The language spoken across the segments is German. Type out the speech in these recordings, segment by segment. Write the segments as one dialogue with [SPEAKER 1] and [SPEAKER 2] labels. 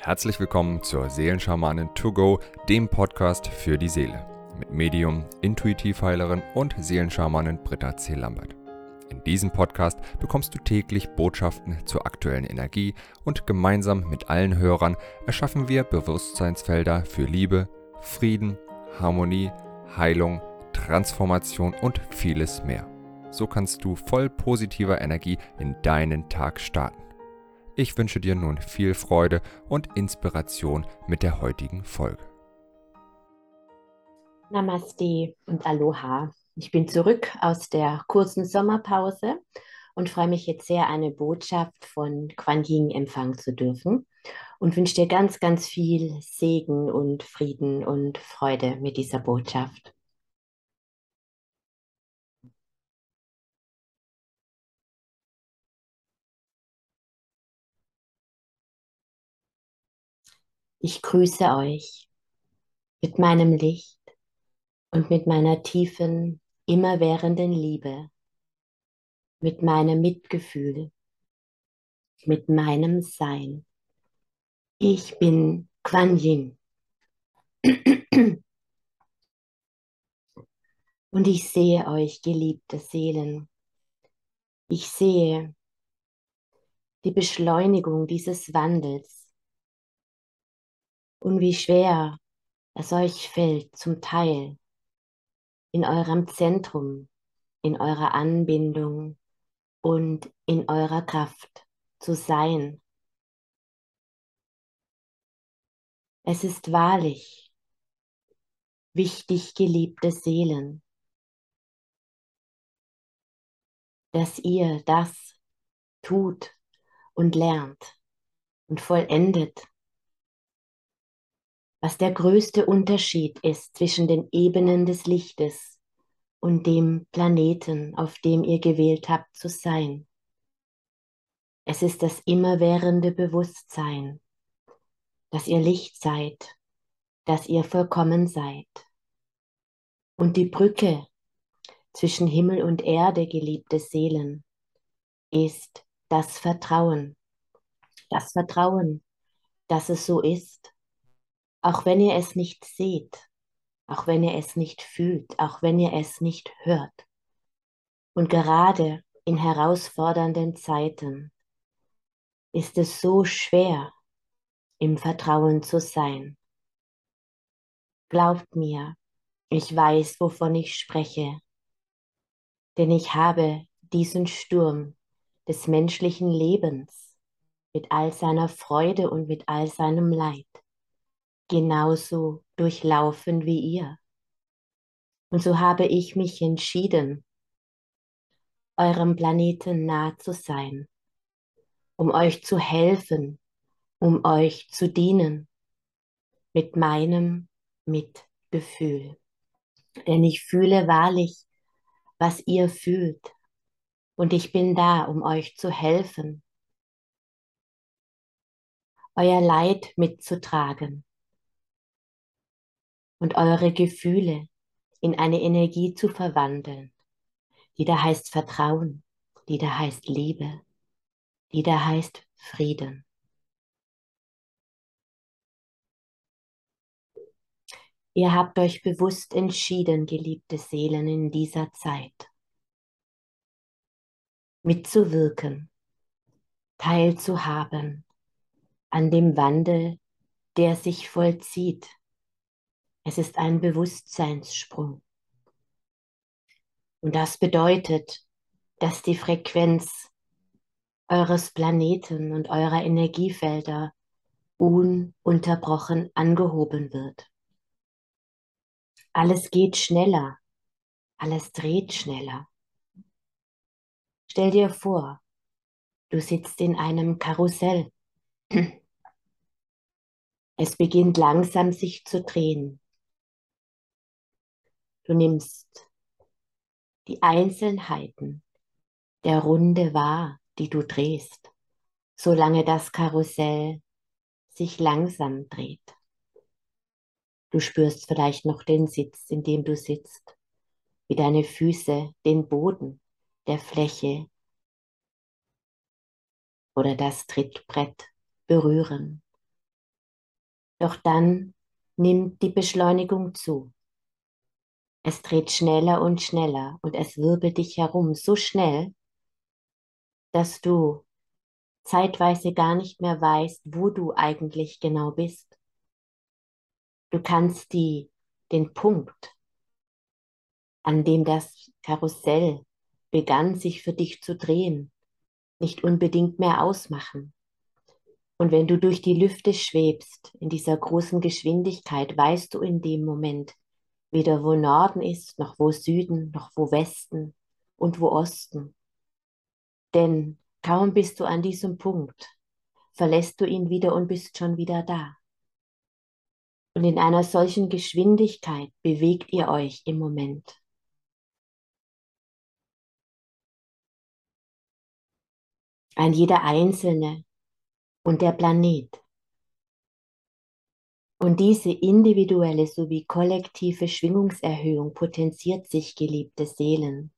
[SPEAKER 1] Herzlich willkommen zur Seelenschamanin To Go, dem Podcast für die Seele. Mit Medium, Intuitivheilerin und Seelenschamanin Britta C. Lambert. In diesem Podcast bekommst du täglich Botschaften zur aktuellen Energie und gemeinsam mit allen Hörern erschaffen wir Bewusstseinsfelder für Liebe, Frieden, Harmonie, Heilung, Transformation und vieles mehr. So kannst du voll positiver Energie in deinen Tag starten. Ich wünsche dir nun viel Freude und Inspiration mit der heutigen Folge.
[SPEAKER 2] Namaste und Aloha. Ich bin zurück aus der kurzen Sommerpause und freue mich jetzt sehr, eine Botschaft von Quan Yin empfangen zu dürfen und wünsche dir ganz, ganz viel Segen und Frieden und Freude mit dieser Botschaft. Ich grüße euch mit meinem Licht und mit meiner tiefen, immerwährenden Liebe, mit meinem Mitgefühl, mit meinem Sein. Ich bin Quan Yin. Und ich sehe euch, geliebte Seelen. Ich sehe die Beschleunigung dieses Wandels und wie schwer es euch fällt, zum Teil in eurem Zentrum, in eurer Anbindung und in eurer Kraft zu sein. Es ist wahrlich wichtig, geliebte Seelen, dass ihr das tut und lernt und vollendet was der größte Unterschied ist zwischen den Ebenen des Lichtes und dem Planeten, auf dem ihr gewählt habt zu sein. Es ist das immerwährende Bewusstsein, dass ihr Licht seid, dass ihr vollkommen seid. Und die Brücke zwischen Himmel und Erde, geliebte Seelen, ist das Vertrauen. Das Vertrauen, dass es so ist auch wenn ihr es nicht seht, auch wenn ihr es nicht fühlt, auch wenn ihr es nicht hört. Und gerade in herausfordernden Zeiten ist es so schwer, im Vertrauen zu sein. Glaubt mir, ich weiß, wovon ich spreche, denn ich habe diesen Sturm des menschlichen Lebens mit all seiner Freude und mit all seinem Leid genauso durchlaufen wie ihr. Und so habe ich mich entschieden, eurem Planeten nah zu sein, um euch zu helfen, um euch zu dienen, mit meinem Mitgefühl. Denn ich fühle wahrlich, was ihr fühlt, und ich bin da, um euch zu helfen, euer Leid mitzutragen und eure Gefühle in eine Energie zu verwandeln, die da heißt Vertrauen, die da heißt Liebe, die da heißt Frieden. Ihr habt euch bewusst entschieden, geliebte Seelen, in dieser Zeit mitzuwirken, teilzuhaben an dem Wandel, der sich vollzieht es ist ein Bewusstseinssprung. Und das bedeutet, dass die Frequenz eures Planeten und eurer Energiefelder ununterbrochen angehoben wird. Alles geht schneller, alles dreht schneller. Stell dir vor, du sitzt in einem Karussell. Es beginnt langsam sich zu drehen. Du nimmst die Einzelheiten der Runde wahr, die du drehst, solange das Karussell sich langsam dreht. Du spürst vielleicht noch den Sitz, in dem du sitzt, wie deine Füße den Boden der Fläche oder das Trittbrett berühren. Doch dann nimmt die Beschleunigung zu. Es dreht schneller und schneller und es wirbelt dich herum so schnell, dass du zeitweise gar nicht mehr weißt, wo du eigentlich genau bist. Du kannst die, den Punkt, an dem das Karussell begann, sich für dich zu drehen, nicht unbedingt mehr ausmachen. Und wenn du durch die Lüfte schwebst, in dieser großen Geschwindigkeit, weißt du in dem Moment weder wo Norden ist, noch wo Süden, noch wo Westen und wo Osten. Denn kaum bist du an diesem Punkt, verlässt du ihn wieder und bist schon wieder da. Und in einer solchen Geschwindigkeit bewegt ihr euch im Moment. Ein jeder Einzelne und der Planet. Und diese individuelle sowie kollektive Schwingungserhöhung potenziert sich, geliebte Seelen.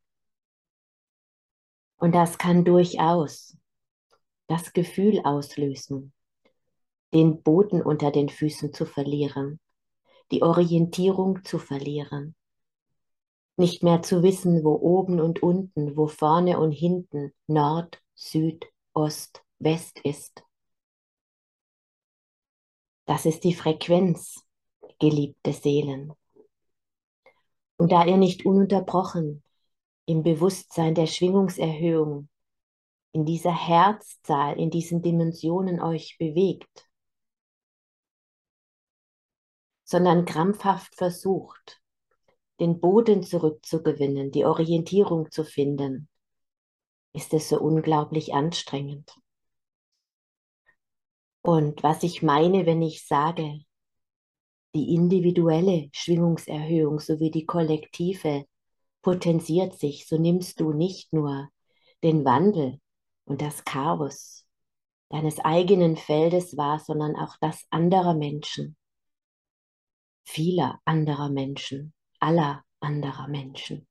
[SPEAKER 2] Und das kann durchaus das Gefühl auslösen, den Boden unter den Füßen zu verlieren, die Orientierung zu verlieren, nicht mehr zu wissen, wo oben und unten, wo vorne und hinten, Nord, Süd, Ost, West ist. Das ist die Frequenz, geliebte Seelen. Und da ihr nicht ununterbrochen im Bewusstsein der Schwingungserhöhung in dieser Herzzahl, in diesen Dimensionen euch bewegt, sondern krampfhaft versucht, den Boden zurückzugewinnen, die Orientierung zu finden, ist es so unglaublich anstrengend. Und was ich meine, wenn ich sage, die individuelle Schwingungserhöhung sowie die kollektive potenziert sich, so nimmst du nicht nur den Wandel und das Chaos deines eigenen Feldes wahr, sondern auch das anderer Menschen, vieler anderer Menschen, aller anderer Menschen,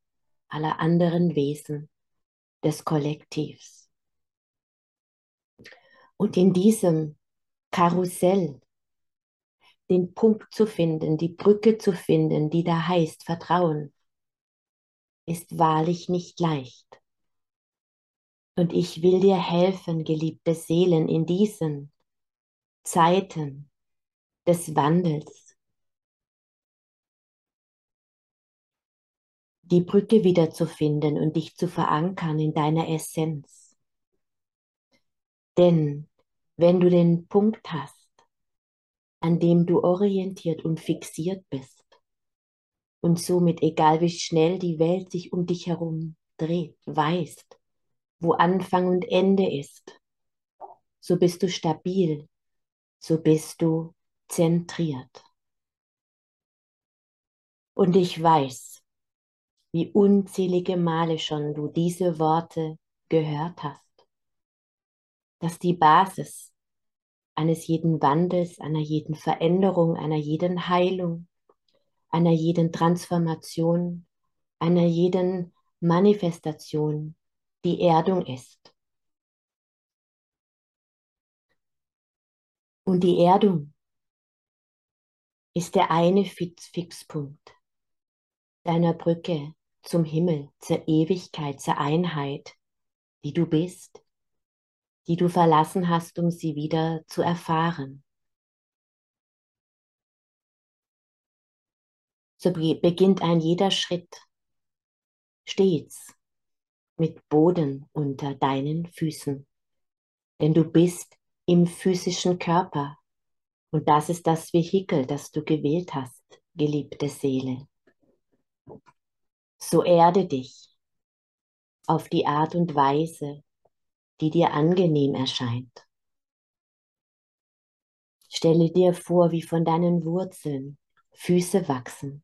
[SPEAKER 2] aller anderen Wesen des Kollektivs. Und in diesem Karussell, den Punkt zu finden, die Brücke zu finden, die da heißt Vertrauen, ist wahrlich nicht leicht. Und ich will dir helfen, geliebte Seelen, in diesen Zeiten des Wandels, die Brücke wiederzufinden und dich zu verankern in deiner Essenz. Denn wenn du den Punkt hast, an dem du orientiert und fixiert bist und somit, egal wie schnell die Welt sich um dich herum dreht, weißt, wo Anfang und Ende ist, so bist du stabil, so bist du zentriert. Und ich weiß, wie unzählige Male schon du diese Worte gehört hast, dass die Basis eines jeden Wandels, einer jeden Veränderung, einer jeden Heilung, einer jeden Transformation, einer jeden Manifestation die Erdung ist. Und die Erdung ist der eine Fixpunkt deiner Brücke zum Himmel, zur Ewigkeit, zur Einheit, die du bist, die du verlassen hast, um sie wieder zu erfahren. So beginnt ein jeder Schritt stets mit Boden unter deinen Füßen. Denn du bist im physischen Körper und das ist das Vehikel, das du gewählt hast, geliebte Seele. So erde dich auf die Art und Weise, die dir angenehm erscheint. Stelle dir vor, wie von deinen Wurzeln Füße wachsen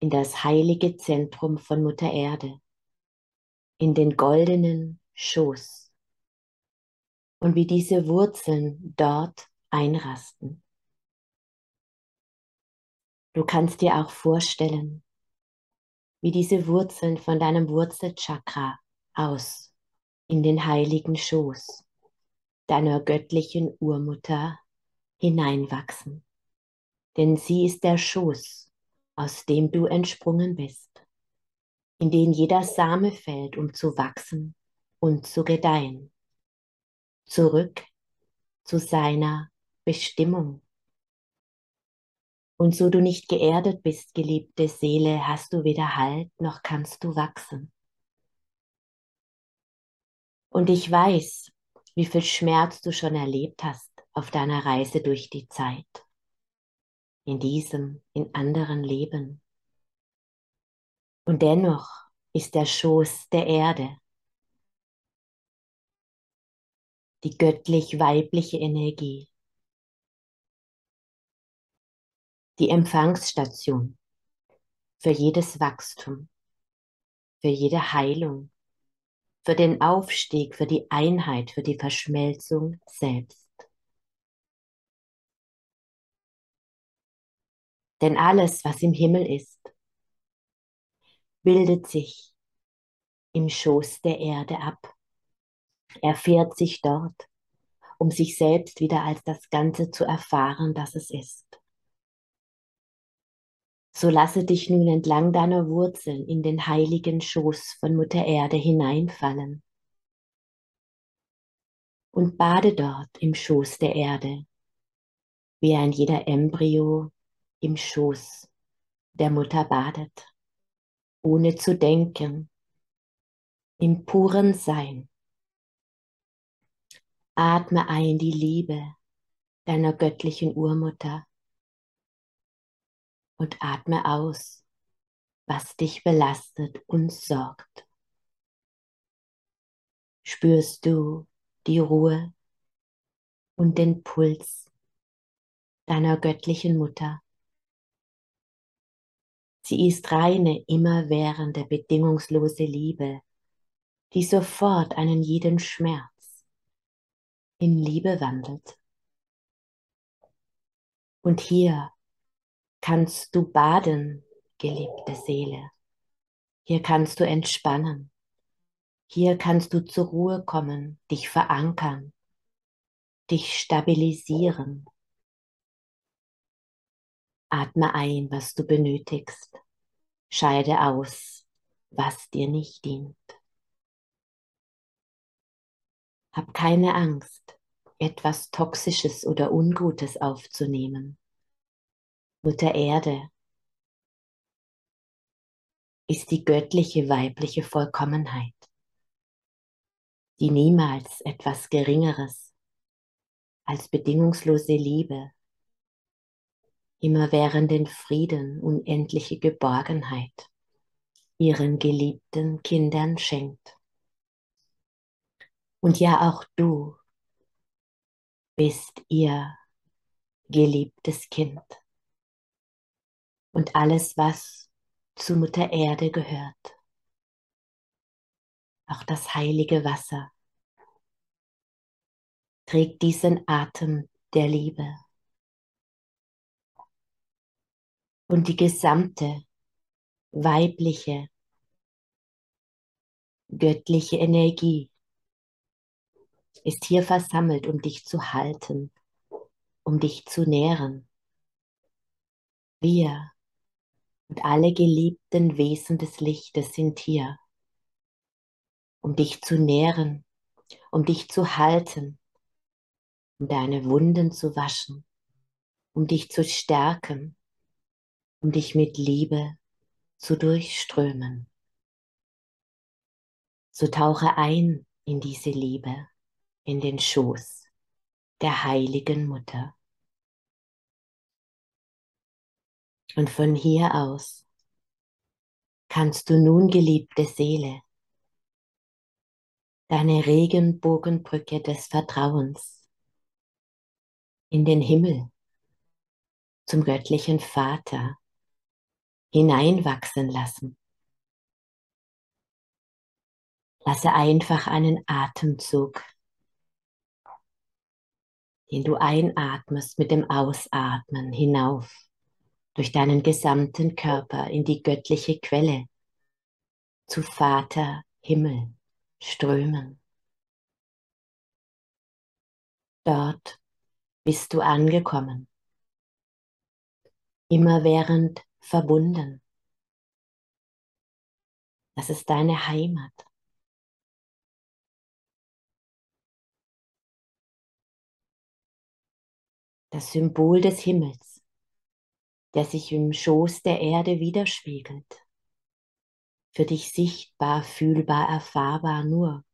[SPEAKER 2] in das heilige Zentrum von Mutter Erde, in den goldenen Schoß und wie diese Wurzeln dort einrasten. Du kannst dir auch vorstellen, wie diese Wurzeln von deinem Wurzelchakra aus in den heiligen Schoß deiner göttlichen Urmutter hineinwachsen. denn sie ist der Schoß, aus dem du entsprungen bist, in den jeder Same fällt, um zu wachsen und zu gedeihen. Zurück zu seiner Bestimmung. Und so du nicht geerdet bist, geliebte Seele, hast du weder Halt noch kannst du wachsen. Und ich weiß, wie viel Schmerz du schon erlebt hast auf deiner Reise durch die Zeit, in diesem, in anderen Leben. Und dennoch ist der Schoß der Erde. Die göttlich-weibliche Energie, die Empfangsstation für jedes Wachstum, für jede Heilung, für den Aufstieg, für die Einheit, für die Verschmelzung selbst. Denn alles, was im Himmel ist, bildet sich im Schoß der Erde ab. Er fährt sich dort, um sich selbst wieder als das Ganze zu erfahren, das es ist. So lasse dich nun entlang deiner Wurzeln in den heiligen Schoß von Mutter Erde hineinfallen und bade dort im Schoß der Erde, wie ein jeder Embryo im Schoß der Mutter badet, ohne zu denken, im puren Sein. Atme ein die Liebe deiner göttlichen Urmutter und atme aus, was dich belastet und sorgt. Spürst du die Ruhe und den Puls deiner göttlichen Mutter? Sie ist reine, immerwährende, bedingungslose Liebe, die sofort einen jeden Schmerz in Liebe wandelt. Und hier kannst du baden, geliebte Seele. Hier kannst du entspannen. Hier kannst du zur Ruhe kommen, dich verankern, dich stabilisieren. Atme ein, was du benötigst. Scheide aus, was dir nicht dient. Hab keine Angst, etwas Toxisches oder Ungutes aufzunehmen. Mutter Erde ist die göttliche weibliche Vollkommenheit, die niemals etwas Geringeres als bedingungslose Liebe, immerwährenden Frieden, unendliche Geborgenheit ihren geliebten Kindern schenkt. Und ja, auch du bist ihr geliebtes Kind und alles, was zu Mutter Erde gehört. Auch das heilige Wasser trägt diesen Atem der Liebe. Und die gesamte weibliche, göttliche Energie ist hier versammelt, um dich zu halten, um dich zu nähren. Wir und alle geliebten Wesen des Lichtes sind hier, um dich zu nähren, um dich zu halten, um deine Wunden zu waschen, um dich zu stärken, um dich mit Liebe zu durchströmen. So tauche ein in diese Liebe, in den Schoß der heiligen Mutter. Und von hier aus kannst du nun, geliebte Seele, deine Regenbogenbrücke des Vertrauens in den Himmel zum göttlichen Vater hineinwachsen lassen. Lasse einfach einen Atemzug, den du einatmest mit dem Ausatmen hinauf durch deinen gesamten Körper in die göttliche Quelle zu Vater Himmel strömen. Dort bist du angekommen. immerwährend verbunden. Das ist deine Heimat. Das Symbol des Himmels, der sich im Schoß der Erde widerspiegelt. Für dich sichtbar, fühlbar, erfahrbar nur,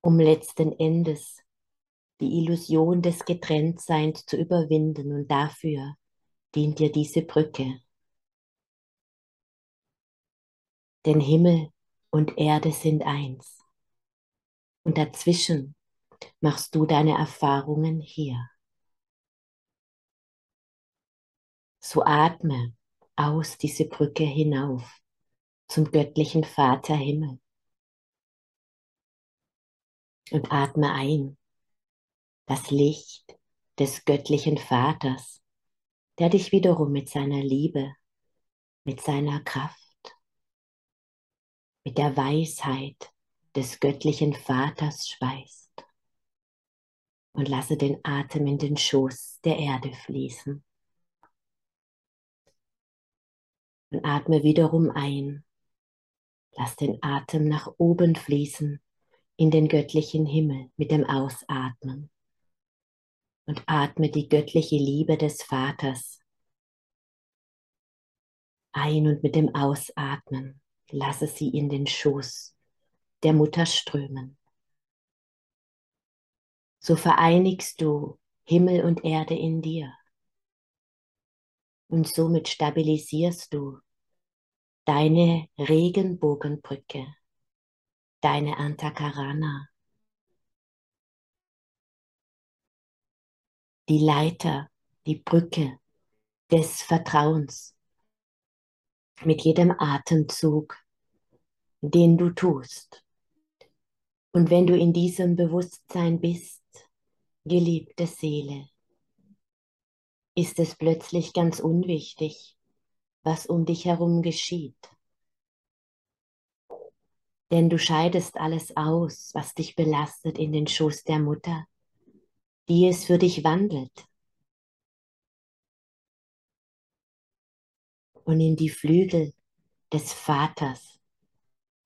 [SPEAKER 2] um letzten Endes die Illusion des Getrenntseins zu überwinden und dafür dient dir diese Brücke. Denn Himmel und Erde sind eins. Und dazwischen machst du deine Erfahrungen hier. So atme aus diese Brücke hinauf zum göttlichen Vater Himmel. Und atme ein das Licht des göttlichen Vaters, der dich wiederum mit seiner Liebe, mit seiner Kraft, mit der Weisheit des göttlichen Vaters speist. Und lasse den Atem in den Schoß der Erde fließen. Und atme wiederum ein. Lass den Atem nach oben fließen in den göttlichen Himmel mit dem Ausatmen und atme die göttliche Liebe des Vaters ein und mit dem Ausatmen lasse sie in den Schoß der Mutter strömen. So vereinigst du Himmel und Erde in dir und somit stabilisierst du deine Regenbogenbrücke, deine Antakarana. Die Leiter, die Brücke des Vertrauens. Mit jedem Atemzug, den du tust. Und wenn du in diesem Bewusstsein bist, geliebte Seele, ist es plötzlich ganz unwichtig, was um dich herum geschieht. Denn du scheidest alles aus, was dich belastet, in den Schoß der Mutter die es für dich wandelt. Und in die Flügel des Vaters,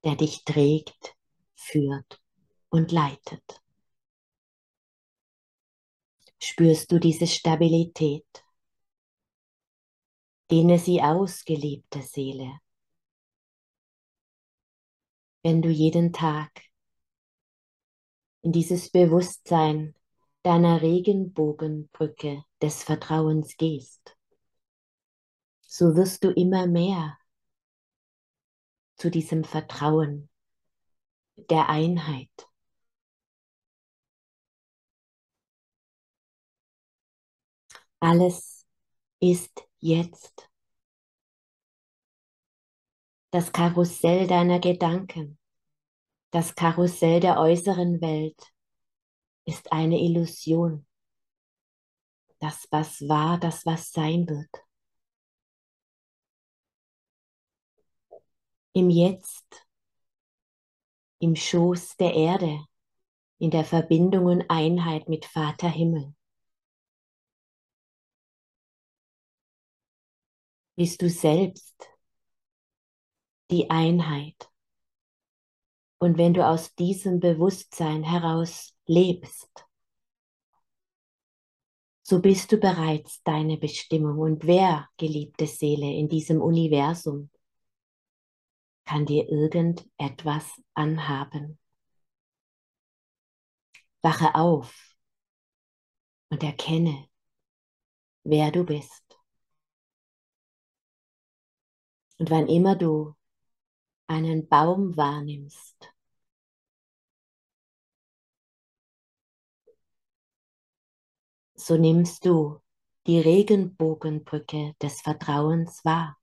[SPEAKER 2] der dich trägt, führt und leitet. Spürst du diese Stabilität? Dehne sie aus, geliebte Seele. Wenn du jeden Tag in dieses Bewusstsein deiner Regenbogenbrücke des Vertrauens gehst, so wirst du immer mehr zu diesem Vertrauen der Einheit. Alles ist jetzt. Das Karussell deiner Gedanken, das Karussell der äußeren Welt ist eine Illusion. Das, was war, das, was sein wird. Im Jetzt, im Schoß der Erde, in der Verbindung und Einheit mit Vater Himmel. Bist du selbst die Einheit. Und wenn du aus diesem Bewusstsein heraus lebst, so bist du bereits deine Bestimmung. Und wer, geliebte Seele, in diesem Universum kann dir irgendetwas anhaben? Wache auf und erkenne, wer du bist. Und wann immer du einen Baum wahrnimmst, so nimmst du die Regenbogenbrücke des Vertrauens wahr.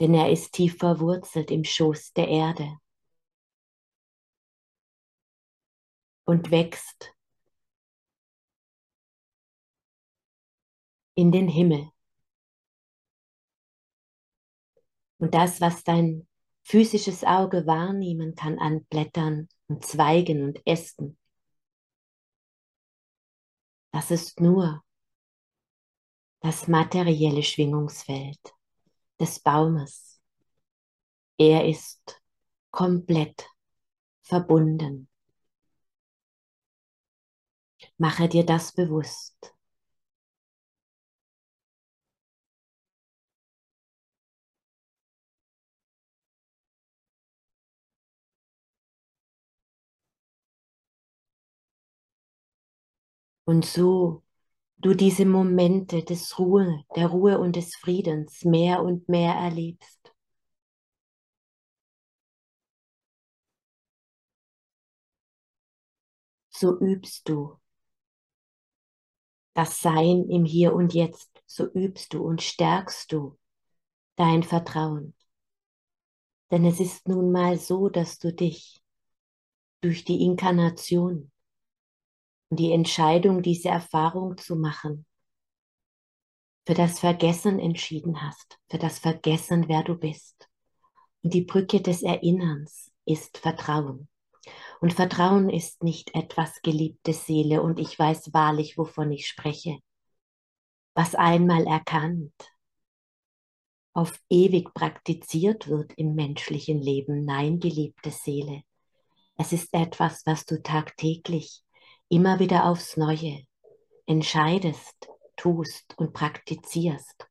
[SPEAKER 2] Denn er ist tief verwurzelt im Schoß der Erde und wächst in den Himmel. Und das, was dein physisches Auge wahrnehmen kann an Blättern und Zweigen und Ästen, das ist nur das materielle Schwingungsfeld des Baumes. Er ist komplett verbunden. Mache dir das bewusst. Und so du diese Momente des Ruhe, der Ruhe und des Friedens mehr und mehr erlebst. So übst du das Sein im Hier und Jetzt, so übst du und stärkst du dein Vertrauen. Denn es ist nun mal so, dass du dich durch die Inkarnation und die Entscheidung, diese Erfahrung zu machen, für das Vergessen entschieden hast, für das Vergessen, wer du bist. Und die Brücke des Erinnerns ist Vertrauen. Und Vertrauen ist nicht etwas geliebte Seele und ich weiß wahrlich, wovon ich spreche. Was einmal erkannt, auf ewig praktiziert wird im menschlichen Leben. Nein, geliebte Seele. Es ist etwas, was du tagtäglich immer wieder aufs Neue entscheidest, tust und praktizierst.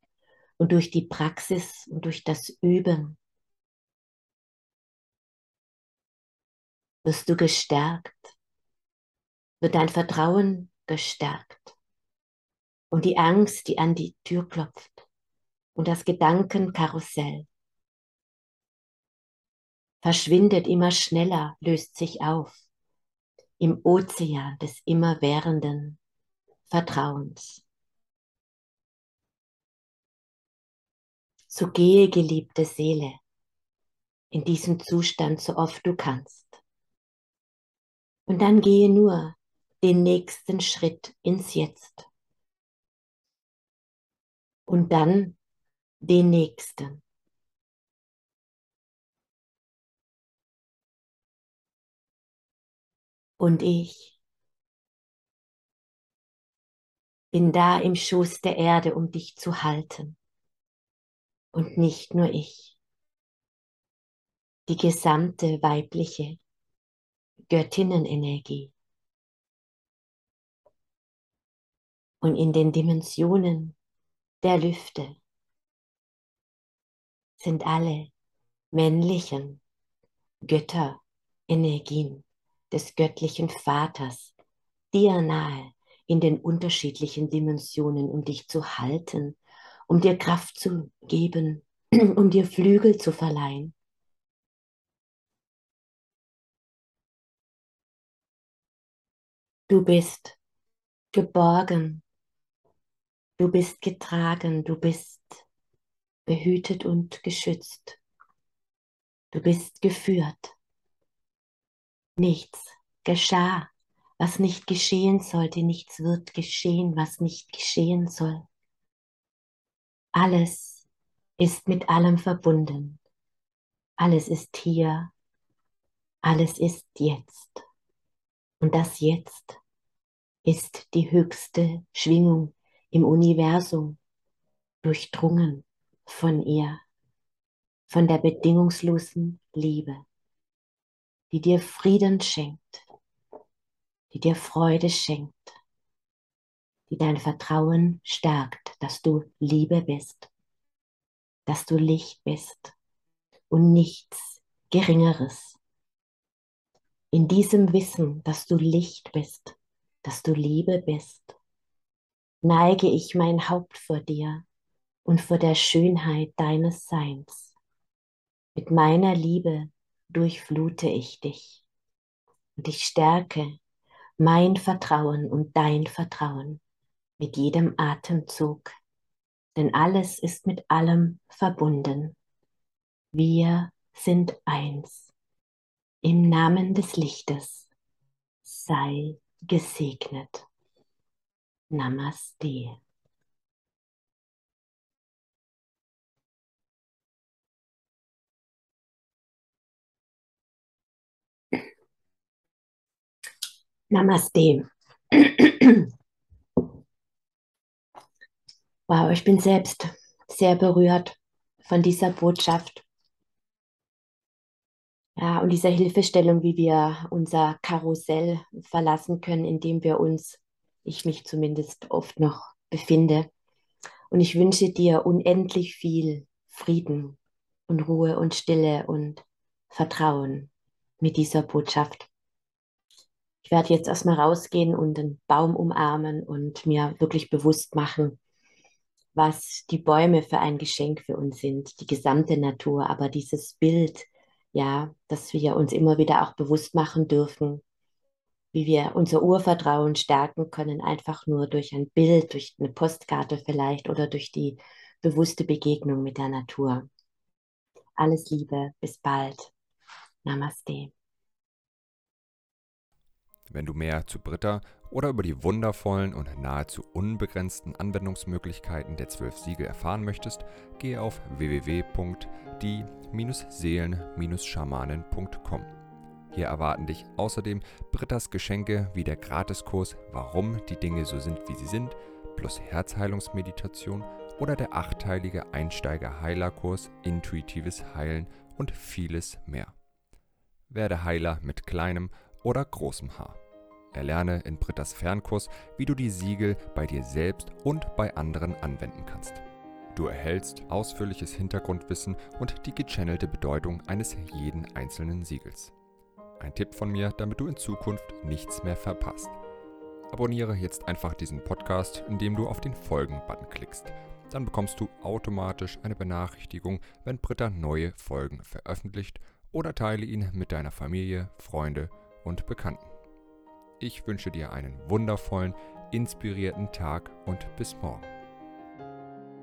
[SPEAKER 2] Und durch die Praxis und durch das Üben wirst du gestärkt, wird dein Vertrauen gestärkt und die Angst, die an die Tür klopft und das Gedankenkarussell verschwindet immer schneller, löst sich auf im Ozean des immerwährenden Vertrauens. So gehe, geliebte Seele, in diesem Zustand so oft du kannst. Und dann gehe nur den nächsten Schritt ins Jetzt. Und dann den nächsten. Und ich bin da im Schoß der Erde, um dich zu halten. Und nicht nur ich. Die gesamte weibliche Göttinnenenergie. Und in den Dimensionen der Lüfte sind alle männlichen Götterenergien des göttlichen Vaters dir nahe in den unterschiedlichen Dimensionen, um dich zu halten, um dir Kraft zu geben, um dir Flügel zu verleihen. Du bist geborgen, du bist getragen, du bist behütet und geschützt, du bist geführt. Nichts geschah, was nicht geschehen sollte, nichts wird geschehen, was nicht geschehen soll. Alles ist mit allem verbunden. Alles ist hier. Alles ist jetzt. Und das Jetzt ist die höchste Schwingung im Universum, durchdrungen von ihr, von der bedingungslosen Liebe die dir Frieden schenkt, die dir Freude schenkt, die dein Vertrauen stärkt, dass du Liebe bist, dass du Licht bist und nichts Geringeres. In diesem Wissen, dass du Licht bist, dass du Liebe bist, neige ich mein Haupt vor dir und vor der Schönheit deines Seins. Mit meiner Liebe durchflute ich dich und ich stärke mein Vertrauen und dein Vertrauen mit jedem Atemzug, denn alles ist mit allem verbunden. Wir sind eins. Im Namen des Lichtes sei gesegnet. Namaste. Namaste. Wow, ich bin selbst sehr berührt von dieser Botschaft. Ja, und dieser Hilfestellung, wie wir unser Karussell verlassen können, in dem wir uns, ich mich zumindest oft noch befinde. Und ich wünsche dir unendlich viel Frieden und Ruhe und Stille und Vertrauen mit dieser Botschaft. Ich werde jetzt erstmal rausgehen und den Baum umarmen und mir wirklich bewusst machen, was die Bäume für ein Geschenk für uns sind, die gesamte Natur, aber dieses Bild, ja, dass wir uns immer wieder auch bewusst machen dürfen, wie wir unser Urvertrauen stärken können, einfach nur durch ein Bild, durch eine Postkarte vielleicht oder durch die bewusste Begegnung mit der Natur. Alles Liebe, bis bald. Namaste.
[SPEAKER 1] Wenn du mehr zu Britta oder über die wundervollen und nahezu unbegrenzten Anwendungsmöglichkeiten der zwölf Siegel erfahren möchtest, gehe auf www.die-seelen-schamanen.com. Hier erwarten dich außerdem Brittas Geschenke wie der Gratiskurs Warum die Dinge so sind, wie sie sind, plus Herzheilungsmeditation oder der achteilige Einsteiger-Heilerkurs Intuitives Heilen und vieles mehr. Werde Heiler mit kleinem oder großem Haar. Erlerne in Brittas Fernkurs, wie du die Siegel bei dir selbst und bei anderen anwenden kannst. Du erhältst ausführliches Hintergrundwissen und die gechannelte Bedeutung eines jeden einzelnen Siegels. Ein Tipp von mir, damit du in Zukunft nichts mehr verpasst. Abonniere jetzt einfach diesen Podcast, indem du auf den Folgen-Button klickst. Dann bekommst du automatisch eine Benachrichtigung, wenn Britta neue Folgen veröffentlicht oder teile ihn mit deiner Familie, Freunde und Bekannten. Ich wünsche dir einen wundervollen, inspirierten Tag und bis morgen.